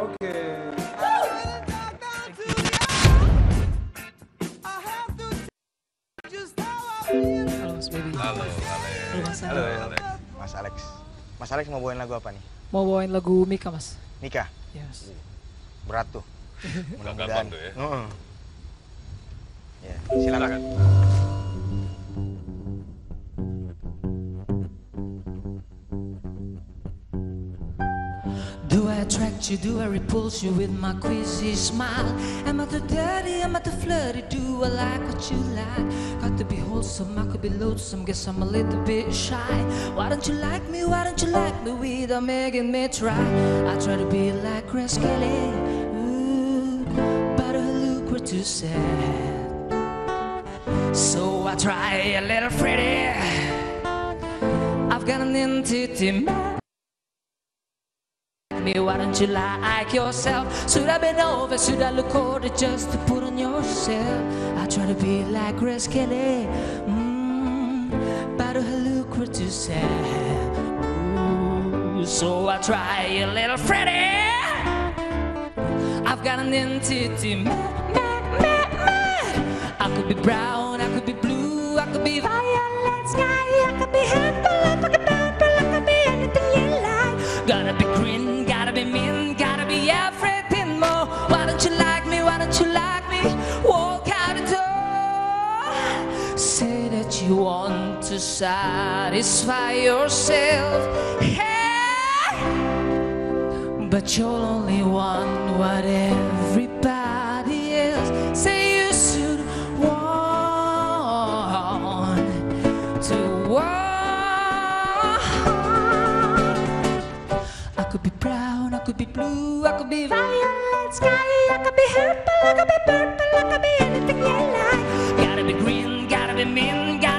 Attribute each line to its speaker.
Speaker 1: Oke.
Speaker 2: Halo,
Speaker 3: Halo, Alex.
Speaker 2: Mas Alex.
Speaker 4: Mas Alex mau bawain lagu apa nih?
Speaker 2: Mau bawain lagu Mika, Mas. Mika? Yes.
Speaker 4: Berat tuh.
Speaker 3: Mudah-mudahan. Gampang tuh ya.
Speaker 4: Uh -uh. Ya, yeah. silakan.
Speaker 5: Do I attract you? Do I repulse you with my queasy smile? Am I too dirty? Am I too flirty? Do I like what you like? Got to be wholesome, I could be loathsome. Guess I'm a little bit shy. Why don't you like me? Why don't you like me without making me try? I try to be like Grace Kelly, but her look were too sad. So I try a little Freddie. I've got an entity man me, why don't you like yourself? Should I been over? Should I look older just to put on yourself? I try to be like Grace Kelly, mm, but her too sad. So I try a little Freddie. I've got an entity, man, man, man, man. I could be brown, you want to satisfy yourself. Hey, but you'll only want what everybody else say you should want to want. I could be brown, I could be blue, I could be violet sky, I could be purple, I could be purple, I could be anything you like. Gotta be green, gotta be mean, gotta